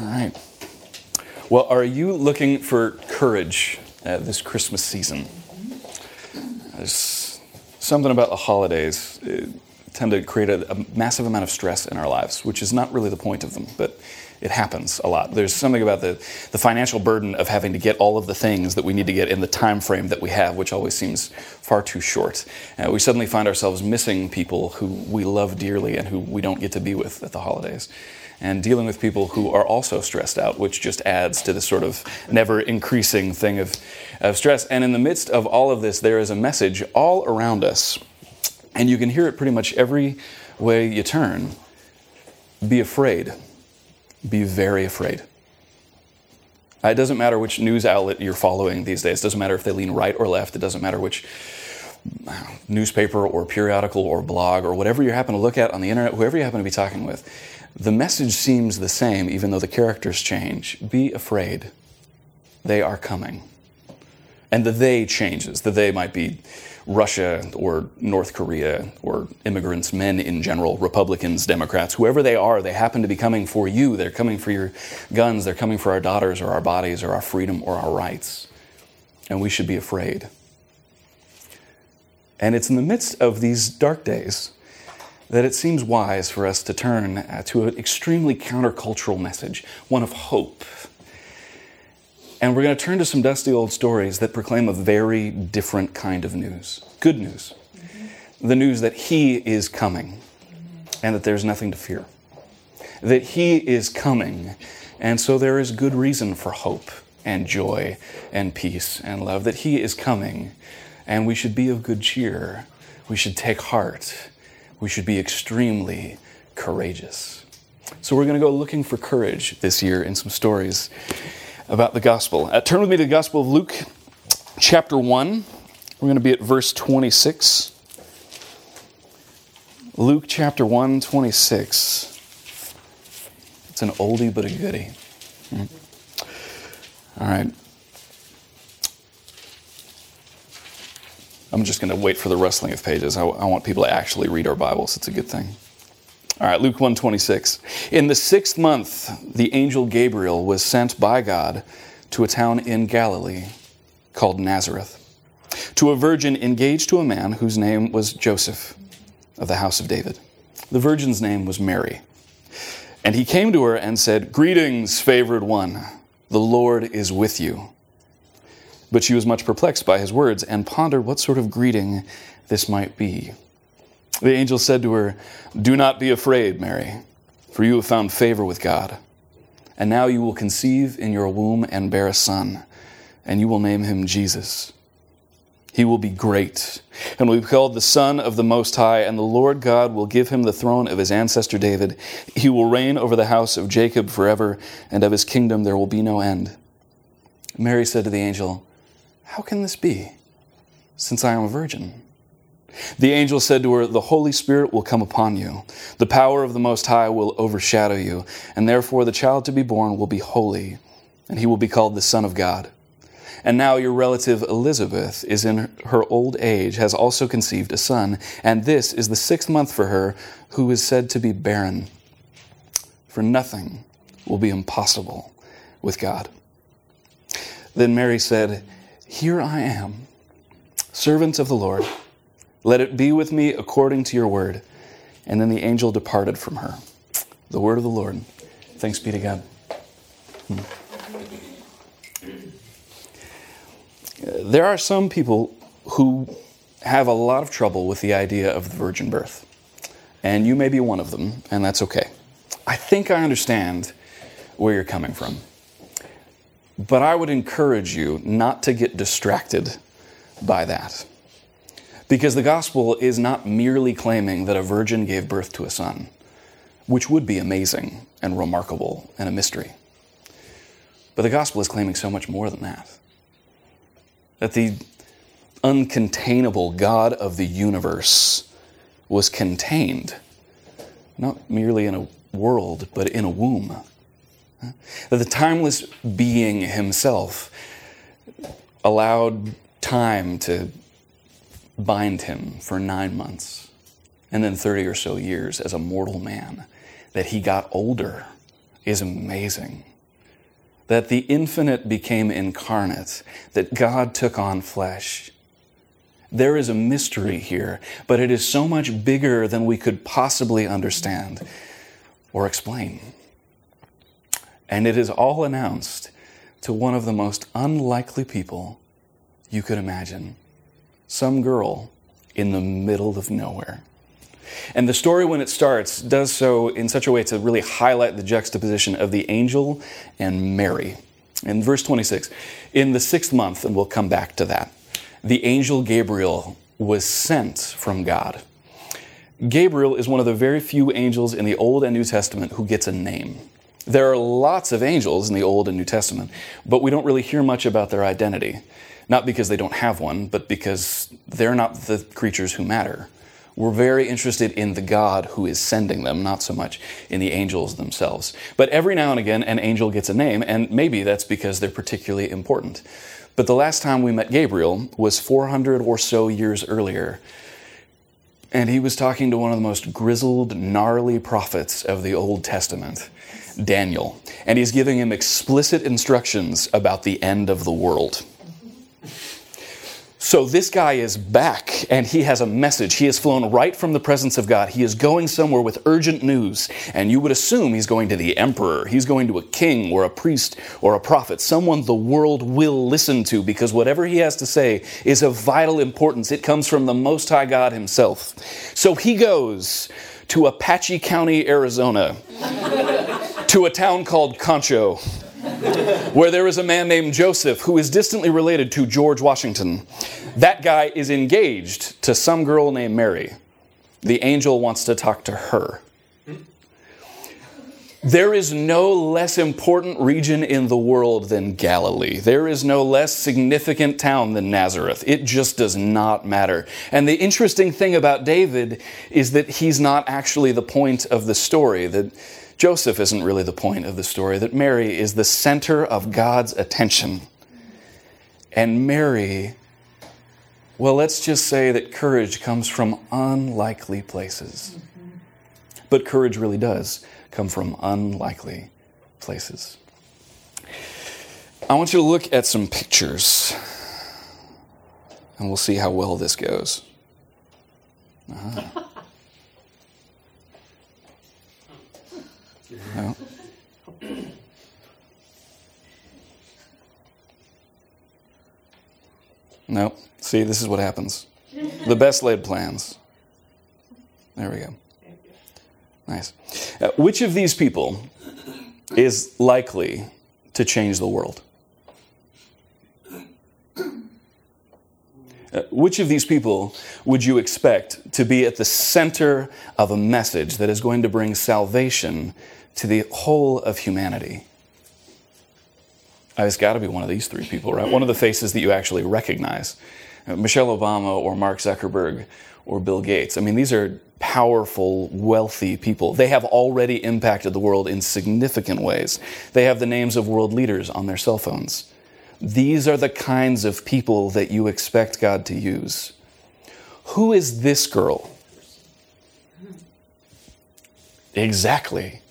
All right. Well, are you looking for courage uh, this Christmas season? There's something about the holidays uh, tend to create a, a, massive amount of stress in our lives, which is not really the point of them, but it happens a lot. There's something about the, the financial burden of having to get all of the things that we need to get in the time frame that we have, which always seems far too short. Uh, we suddenly find ourselves missing people who we love dearly and who we don't get to be with at the holidays and dealing with people who are also stressed out, which just adds to this sort of never increasing thing of, of stress. And in the midst of all of this, there is a message all around us, and you can hear it pretty much every way you turn. Be afraid. Be very afraid. It doesn't matter which news outlet you're following these days. It doesn't matter if they lean right or left. It doesn't matter which newspaper or periodical or blog or whatever you happen to look at on the internet, whoever you happen to be talking with the message seems the same, even though the characters change. Be afraid. They are coming. And the they changes. The they might be Russia or North Korea or immigrants, men in general, Republicans, Democrats, whoever they are, they happen to be coming for you. They're coming for your guns. They're coming for our daughters or our bodies or our freedom or our rights. And we should be afraid. And it's in the midst of these dark days that it seems wise for us to turn uh, to an extremely countercultural message, one of hope. And we're going to turn to some dusty old stories that proclaim a very different kind of news good news. Mm-hmm. The news that He is coming and that there's nothing to fear. That He is coming, and so there is good reason for hope and joy and peace and love. That He is coming, and we should be of good cheer. We should take heart we should be extremely courageous. So, we're going to go looking for courage this year in some stories about the gospel. Uh, turn with me to the Gospel of Luke, chapter 1. We're going to be at verse 26. Luke chapter 1, 26. It's an oldie but a goodie. Hmm. All right. I'm just going to wait for the rustling of pages. I, I, want people to actually read our Bibles. It's a good thing. All right, Luke 126. In the sixth month, the angel Gabriel was sent by God to a town in Galilee called Nazareth, to a virgin engaged to a man whose name was Joseph of the house of David. The virgin's name was Mary. And he came to her and said, Greetings, favored one, the Lord is with you. But she was much perplexed by his words and pondered what sort of greeting this might be. The angel said to her, Do not be afraid, Mary, for you have found favor with God. And now you will conceive in your womb and bear a son, and you will name him Jesus. He will be great and will be called the Son of the Most High, and the Lord God will give him the throne of his ancestor David. He will reign over the house of Jacob forever, and of his kingdom there will be no end. Mary said to the angel, how can this be, since I am a virgin? The angel said to her, The Holy Spirit will come upon you. The power of the Most High will overshadow you, and therefore the child to be born will be holy, and he will be called the Son of God. And now your relative Elizabeth is in her old age, has also conceived a son, and this is the sixth month for her, who is said to be barren. For nothing will be impossible with God. Then Mary said, here I am, servants of the Lord. Let it be with me according to your word. And then the angel departed from her. The word of the Lord. Thanks be to God. Hmm. There are some people who have a lot of trouble with the idea of the virgin birth. And you may be one of them, and that's okay. I think I understand where you're coming from. But I would encourage you not to get distracted by that. Because the gospel is not merely claiming that a virgin gave birth to a son, which would be amazing and remarkable and a mystery. But the gospel is claiming so much more than that. That the uncontainable God of the universe was contained, not merely in a world, but in a womb that the timeless being himself allowed time to bind him for nine months and then 30 or so years as a mortal man. That he got older is amazing. that the infinite became incarnate, that God took on flesh. There is a mystery here, but it is so much bigger than we could possibly understand or explain. And it is all announced to one of the most unlikely people you could imagine some girl in the middle of nowhere. And the story, when it starts, does so in such a way to really highlight the juxtaposition of the angel and Mary. In verse 26, in the sixth month, and we'll come back to that, the angel Gabriel was sent from God. Gabriel is one of the very few angels in the Old and New Testament who gets a name. There are lots of angels in the Old and New Testament, but we don't really hear much about their identity. Not because they don't have one, but because they're not the creatures who matter. We're very interested in the God who is sending them, not so much in the angels themselves. But every now and again, an angel gets a name, and maybe that's because they're particularly important. But the last time we met Gabriel was 400 or so years earlier. And he was talking to one of the most grizzled, gnarly prophets of the Old Testament, Daniel. And he's giving him explicit instructions about the end of the world. So this guy is back and he has a message. He has flown right from the presence of God. He is going somewhere with urgent news. And you would assume he's going to the emperor. He's going to a king or a priest or a prophet, someone the world will listen to because whatever he has to say is of vital importance. It comes from the Most High God himself. So he goes to Apache County, Arizona, to a town called Concho where there is a man named Joseph who is distantly related to George Washington. That guy is engaged to some girl named Mary. The angel wants to talk to her. There is no less important region in the world than Galilee. There is no less significant town than Nazareth. It just does not matter. And the interesting thing about David is that he's not actually the point of the story. That Joseph isn't really the point of the story, that Mary is the center of God's attention. And Mary, well, let's just say that courage comes from unlikely places. But courage really does come from unlikely places. I want you to look at some pictures, and we'll see how well this goes. Uh-huh. No. No. See, this is what happens. The best laid plans. There we go. Nice. Uh, which of these people is likely to change the world? Uh, which of these people would you expect to be at the center of a message that is going to bring salvation to the whole of humanity. It's got to be one of these three people, right? One of the faces that you actually recognize. Uh, Michelle Obama or Mark Zuckerberg or Bill Gates. I mean, these are powerful, wealthy people. They have already impacted the world in significant ways. They have the names of world leaders on their cell phones. These are the kinds of people that you expect God to use. Who is this girl? Exactly.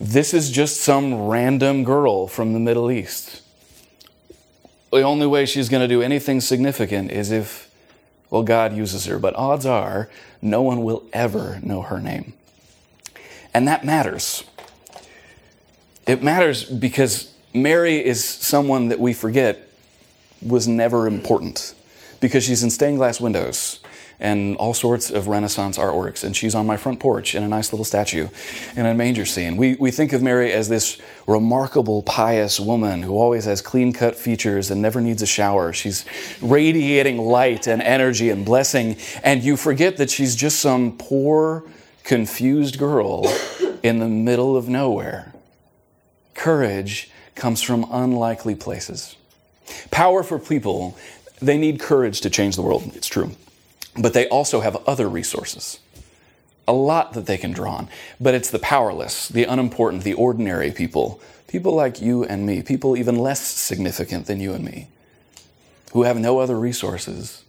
This is just some random girl from the Middle East. The only way she's going to do anything significant is if, well, God uses her. But odds are, no one will ever know her name. And that matters. It matters because Mary is someone that we forget was never important because she's in stained glass windows and all sorts of Renaissance artworks. And she's on my front porch in a nice little statue in a manger scene. We, we think of Mary as this remarkable, pious woman who always has clean cut features and never needs a shower. She's radiating light and energy and blessing. And you forget that she's just some poor, confused girl in the middle of nowhere. Courage comes from unlikely places. Power for people, they need courage to change the world. It's true. But they also have other resources, a lot that they can draw on. But it's the powerless, the unimportant, the ordinary people, people like you and me, people even less significant than you and me, who have no other resources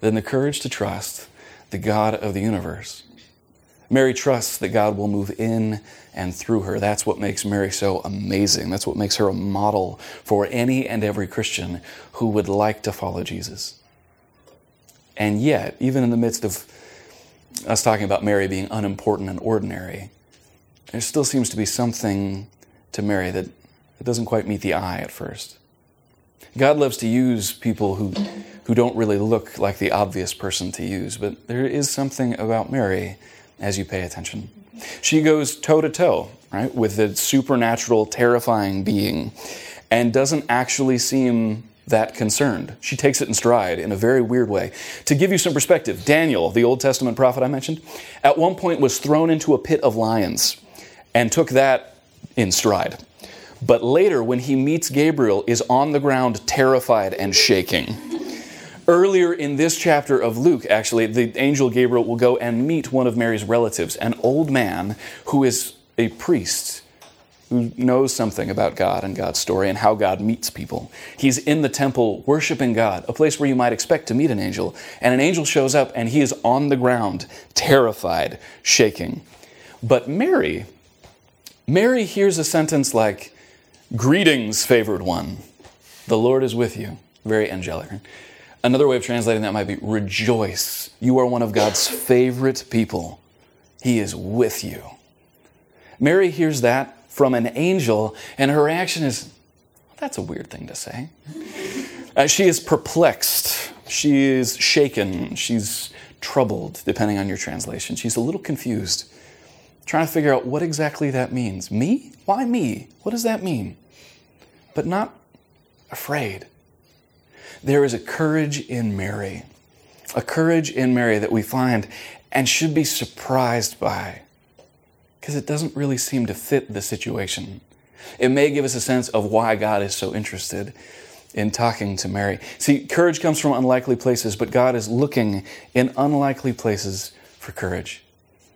than the courage to trust the God of the universe. Mary trusts that God will move in and through her. That's what makes Mary so amazing. That's what makes her a model for any and every Christian who would like to follow Jesus. And yet, even in the midst of us talking about Mary being unimportant and ordinary, there still seems to be something to Mary that, that doesn't quite meet the eye at first. God loves to use people who, who don't really look like the obvious person to use, but there is something about Mary as you pay attention. She goes toe to toe, right, with the supernatural, terrifying being and doesn't actually seem that concerned. She takes it in stride in a very weird way. To give you some perspective, Daniel, the Old Testament prophet I mentioned, at one point was thrown into a pit of lions and took that in stride. But later, when he meets Gabriel, is on the ground terrified and shaking. Earlier in this chapter of Luke, actually, the angel Gabriel will go and meet one of Mary's relatives, an old man who is a priest who knows something about God and God's story and how God meets people. He's in the temple worshiping God, a place where you might expect to meet an angel. And an angel shows up and he is on the ground, terrified, shaking. But Mary, Mary hears a sentence like, Greetings, favored one. The Lord is with you. Very angelic. Another way of translating that might be rejoice. You are one of God's favorite people. He is with you. Mary hears that from an angel, and her reaction is, that's a weird thing to say. Uh, she is perplexed. She is shaken. She's troubled, depending on your translation. She's a little confused, trying to figure out what exactly that means. Me? Why me? What does that mean? But not afraid. There is a courage in Mary, a courage in Mary that we find and should be surprised by because it doesn't really seem to fit the situation. It may give us a sense of why God is so interested in talking to Mary. See, courage comes from unlikely places, but God is looking in unlikely places for courage.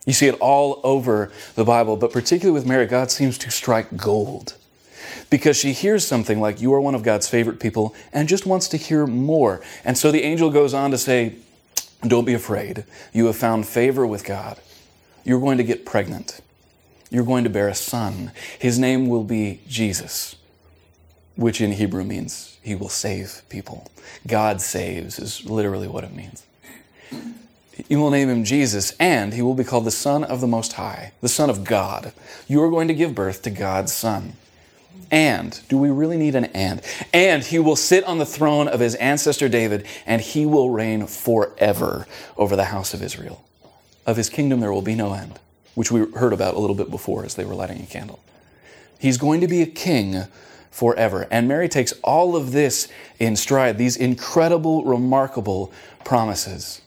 You see it all over the Bible, but particularly with Mary, God seems to strike gold because she hears something like, You are one of God's favorite people, and just wants to hear more. And so the angel goes on to say, Don't be afraid. You have found favor with God. You're going to get pregnant. You're going to bear a son. His name will be Jesus, which in Hebrew means he will save people. God saves is literally what it means. You will name him Jesus, and he will be called the Son of the Most High, the Son of God. You are going to give birth to God's Son. And, do we really need an and? And he will sit on the throne of his ancestor David, and he will reign forever over the house of Israel. Of his kingdom there will be no end which we heard about a little bit before as they were lighting a candle. He's going to be a king forever. And Mary takes all of this in stride, these incredible, remarkable promises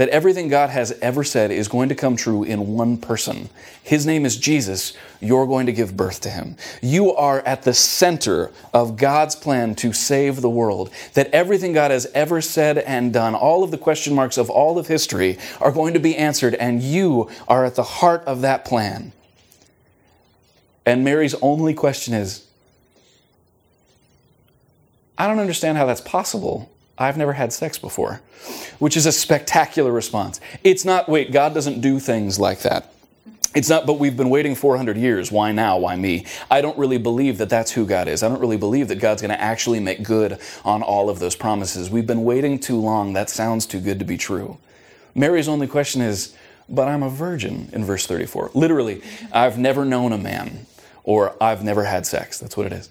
that everything God has ever said is going to come true in one person. His name is Jesus. You're going to give birth to him. You are at the center of God's plan to save the world. That everything God has ever said and done, all of the question marks of all of history, are going to be answered, and you are at the heart of that plan. And Mary's only question is I don't understand how that's possible. I've never had sex before, which is a spectacular response. It's not, wait, God doesn't do things like that. It's not, but we've been waiting 400 years. Why now? Why me? I don't really believe that that's who God is. I don't really believe that God's going to actually make good on all of those promises. We've been waiting too long. That sounds too good to be true. Mary's only question is, but I'm a virgin in verse 34. Literally, I've never known a man or I've never had sex. That's what it is.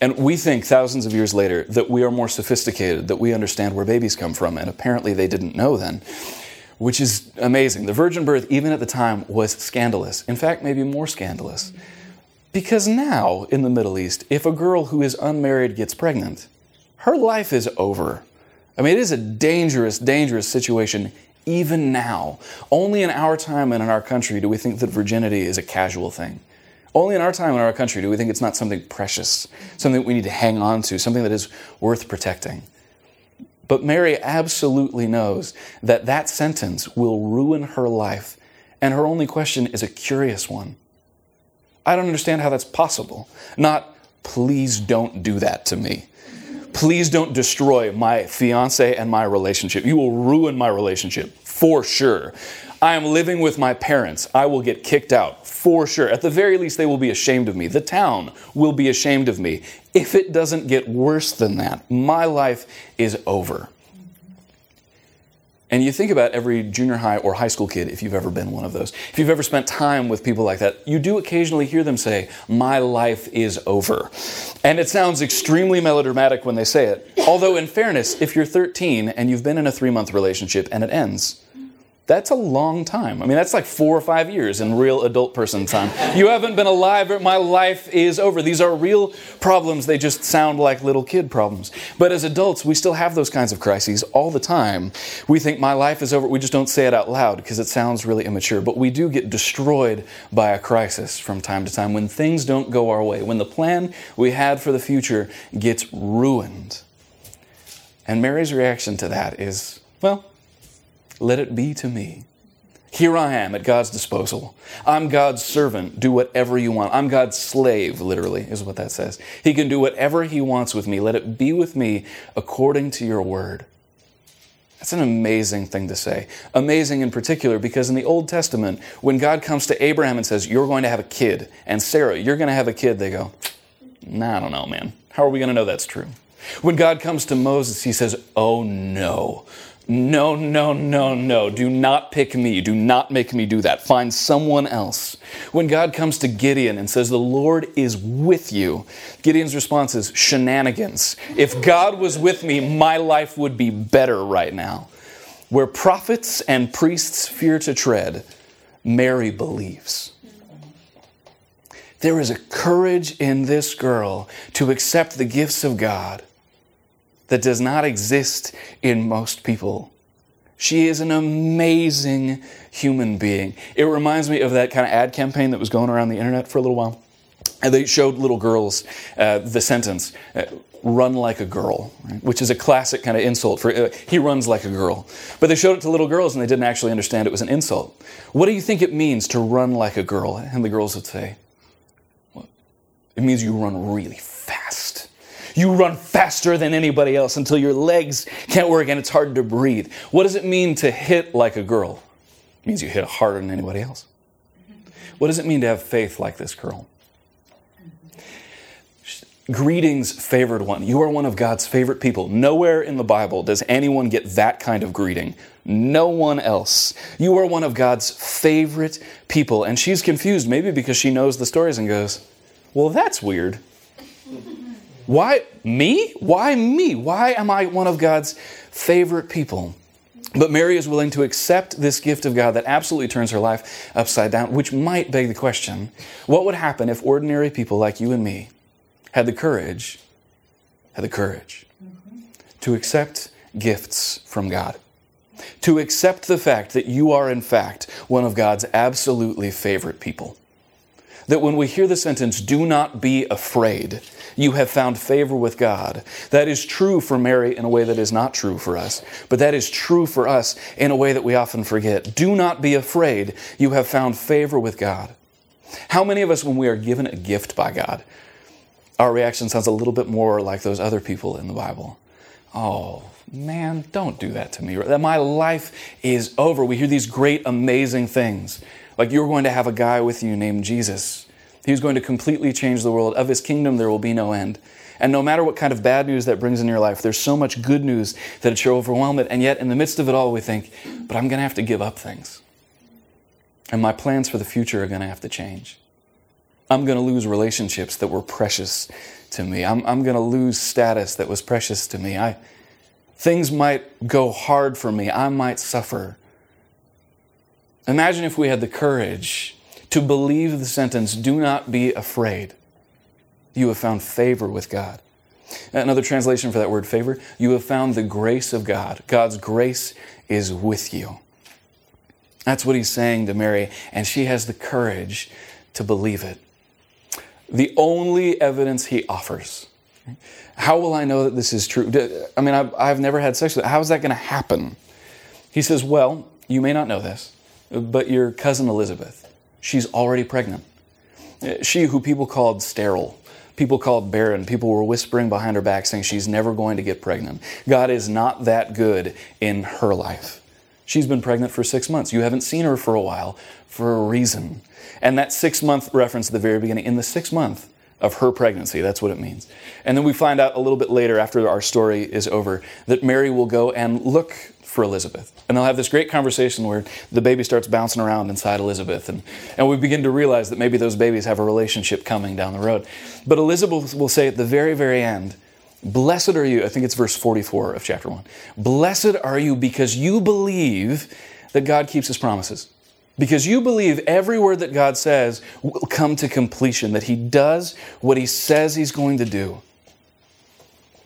And we think thousands of years later that we are more sophisticated, that we understand where babies come from, and apparently they didn't know then, which is amazing. The virgin birth, even at the time, was scandalous. In fact, maybe more scandalous. Because now, in the Middle East, if a girl who is unmarried gets pregnant, her life is over. I mean, it is a dangerous, dangerous situation even now. Only in our time and in our country do we think that virginity is a casual thing. Only in our time in our country do we think it's not something precious, something we need to hang on to, something that is worth protecting. But Mary absolutely knows that that sentence will ruin her life, and her only question is a curious one. I don't understand how that's possible. Not, please don't do that to me. Please don't destroy my fiance and my relationship. You will ruin my relationship for sure. I am living with my parents. I will get kicked out for sure. At the very least, they will be ashamed of me. The town will be ashamed of me. If it doesn't get worse than that, my life is over. And you think about every junior high or high school kid, if you've ever been one of those, if you've ever spent time with people like that, you do occasionally hear them say, My life is over. And it sounds extremely melodramatic when they say it. Although, in fairness, if you're 13 and you've been in a three month relationship and it ends, that's a long time. I mean, that's like four or five years in real adult person time. You haven't been alive, my life is over. These are real problems. They just sound like little kid problems. But as adults, we still have those kinds of crises all the time. We think my life is over. We just don't say it out loud because it sounds really immature. But we do get destroyed by a crisis from time to time when things don't go our way, when the plan we had for the future gets ruined. And Mary's reaction to that is, well, let it be to me. Here I am at God's disposal. I'm God's servant. Do whatever you want. I'm God's slave, literally, is what that says. He can do whatever He wants with me. Let it be with me according to your word. That's an amazing thing to say. Amazing in particular because in the Old Testament, when God comes to Abraham and says, You're going to have a kid, and Sarah, you're going to have a kid, they go, Nah, I don't know, man. How are we going to know that's true? When God comes to Moses, he says, Oh no. No, no, no, no. Do not pick me. Do not make me do that. Find someone else. When God comes to Gideon and says, The Lord is with you, Gideon's response is, Shenanigans. If God was with me, my life would be better right now. Where prophets and priests fear to tread, Mary believes. There is a courage in this girl to accept the gifts of God that does not exist in most people. She is an amazing human being. It reminds me of that kind of ad campaign that was going around the internet for a little while. And they showed little girls uh, the sentence, uh, run like a girl, right? which is a classic kind of insult for uh, he runs like a girl. But they showed it to little girls and they didn't actually understand it was an insult. What do you think it means to run like a girl? And the girls would say, well, it means you run really fast. You run faster than anybody else until your legs can't work and it's hard to breathe. What does it mean to hit like a girl? It means you hit harder than anybody else. What does it mean to have faith like this girl? Greetings, favored one. You are one of God's favorite people. Nowhere in the Bible does anyone get that kind of greeting. No one else. You are one of God's favorite people. And she's confused, maybe because she knows the stories and goes, Well, that's weird. Why me? Why me? Why am I one of God's favorite people? But Mary is willing to accept this gift of God that absolutely turns her life upside down, which might beg the question what would happen if ordinary people like you and me had the courage, had the courage mm-hmm. to accept gifts from God? To accept the fact that you are, in fact, one of God's absolutely favorite people. That when we hear the sentence, do not be afraid, you have found favor with God. That is true for Mary in a way that is not true for us, but that is true for us in a way that we often forget. Do not be afraid. You have found favor with God. How many of us, when we are given a gift by God, our reaction sounds a little bit more like those other people in the Bible? Oh, man, don't do that to me. That my life is over. We hear these great, amazing things. Like you're going to have a guy with you named Jesus He's going to completely change the world. Of his kingdom, there will be no end. And no matter what kind of bad news that brings in your life, there's so much good news that it should overwhelm it. And yet, in the midst of it all, we think, but I'm going to have to give up things. And my plans for the future are going to have to change. I'm going to lose relationships that were precious to me. I'm, I'm going to lose status that was precious to me. I, things might go hard for me. I might suffer. Imagine if we had the courage to believe the sentence, Do not be afraid. You have found favor with God. Another translation for that word favor, you have found the grace of God. God's grace is with you. That's what he's saying to Mary, and she has the courage to believe it. The only evidence he offers. How will I know that this is true? I mean, I've, I've never had sex with How is that going to happen? He says, Well, you may not know this, but your cousin Elizabeth, she's already pregnant. She, who people called sterile, people called barren, people were whispering behind her back saying she's never going to get pregnant. God is not that good in her life. She's been pregnant for six months. You haven't seen her for a while for a reason. And that six month reference at the very beginning, in the sixth month of her pregnancy, that's what it means. And then we find out a little bit later, after our story is over, that Mary will go and look for Elizabeth. And they'll have this great conversation where the baby starts bouncing around inside Elizabeth. And, and we begin to realize that maybe those babies have a relationship coming down the road. But Elizabeth will say at the very, very end, Blessed are you, I think it's verse 44 of chapter 1. Blessed are you because you believe that God keeps his promises. Because you believe every word that God says will come to completion, that he does what he says he's going to do.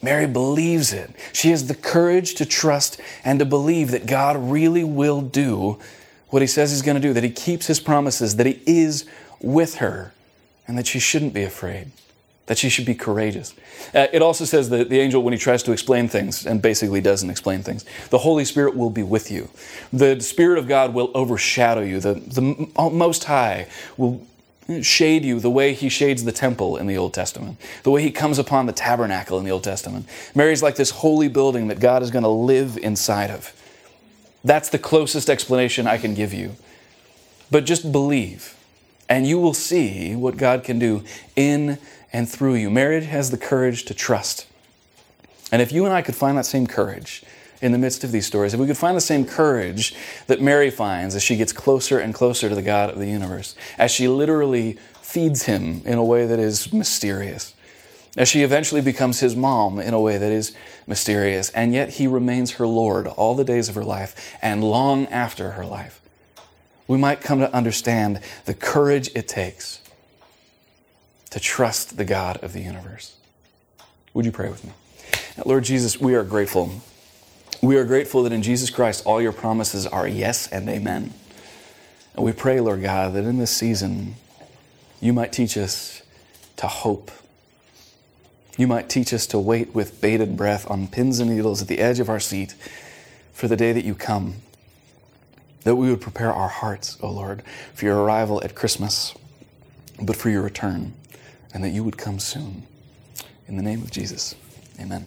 Mary believes it. She has the courage to trust and to believe that God really will do what he says he's going to do, that he keeps his promises, that he is with her, and that she shouldn't be afraid, that she should be courageous. Uh, it also says that the angel, when he tries to explain things, and basically doesn't explain things, the Holy Spirit will be with you. The Spirit of God will overshadow you. The, the Most High will shade you the way he shades the temple in the Old Testament, the way he comes upon the tabernacle in the Old Testament. Mary's like this holy building that God is going to live inside of. That's the closest explanation I can give you. But just believe, and you will see what God can do in and through you. Mary has the courage to trust. And if you and I could find that same courage, in the midst of these stories, if we could find the same courage that Mary finds as she gets closer and closer to the God of the universe, as she literally feeds him in a way that is mysterious, as she eventually becomes his mom in a way that is mysterious, and yet he remains her Lord all the days of her life and long after her life, we might come to understand the courage it takes to trust the God of the universe. Would you pray with me? Lord Jesus, we are grateful we are grateful that in Jesus Christ all your promises are yes and amen. And we pray, Lord God, that in this season you might teach us to hope. You might teach us to wait with bated breath on pins and needles at the edge of our seat for the day that you come. That we would prepare our hearts, O oh Lord, for your arrival at Christmas, but for your return, and that you would come soon. In the name of Jesus, amen.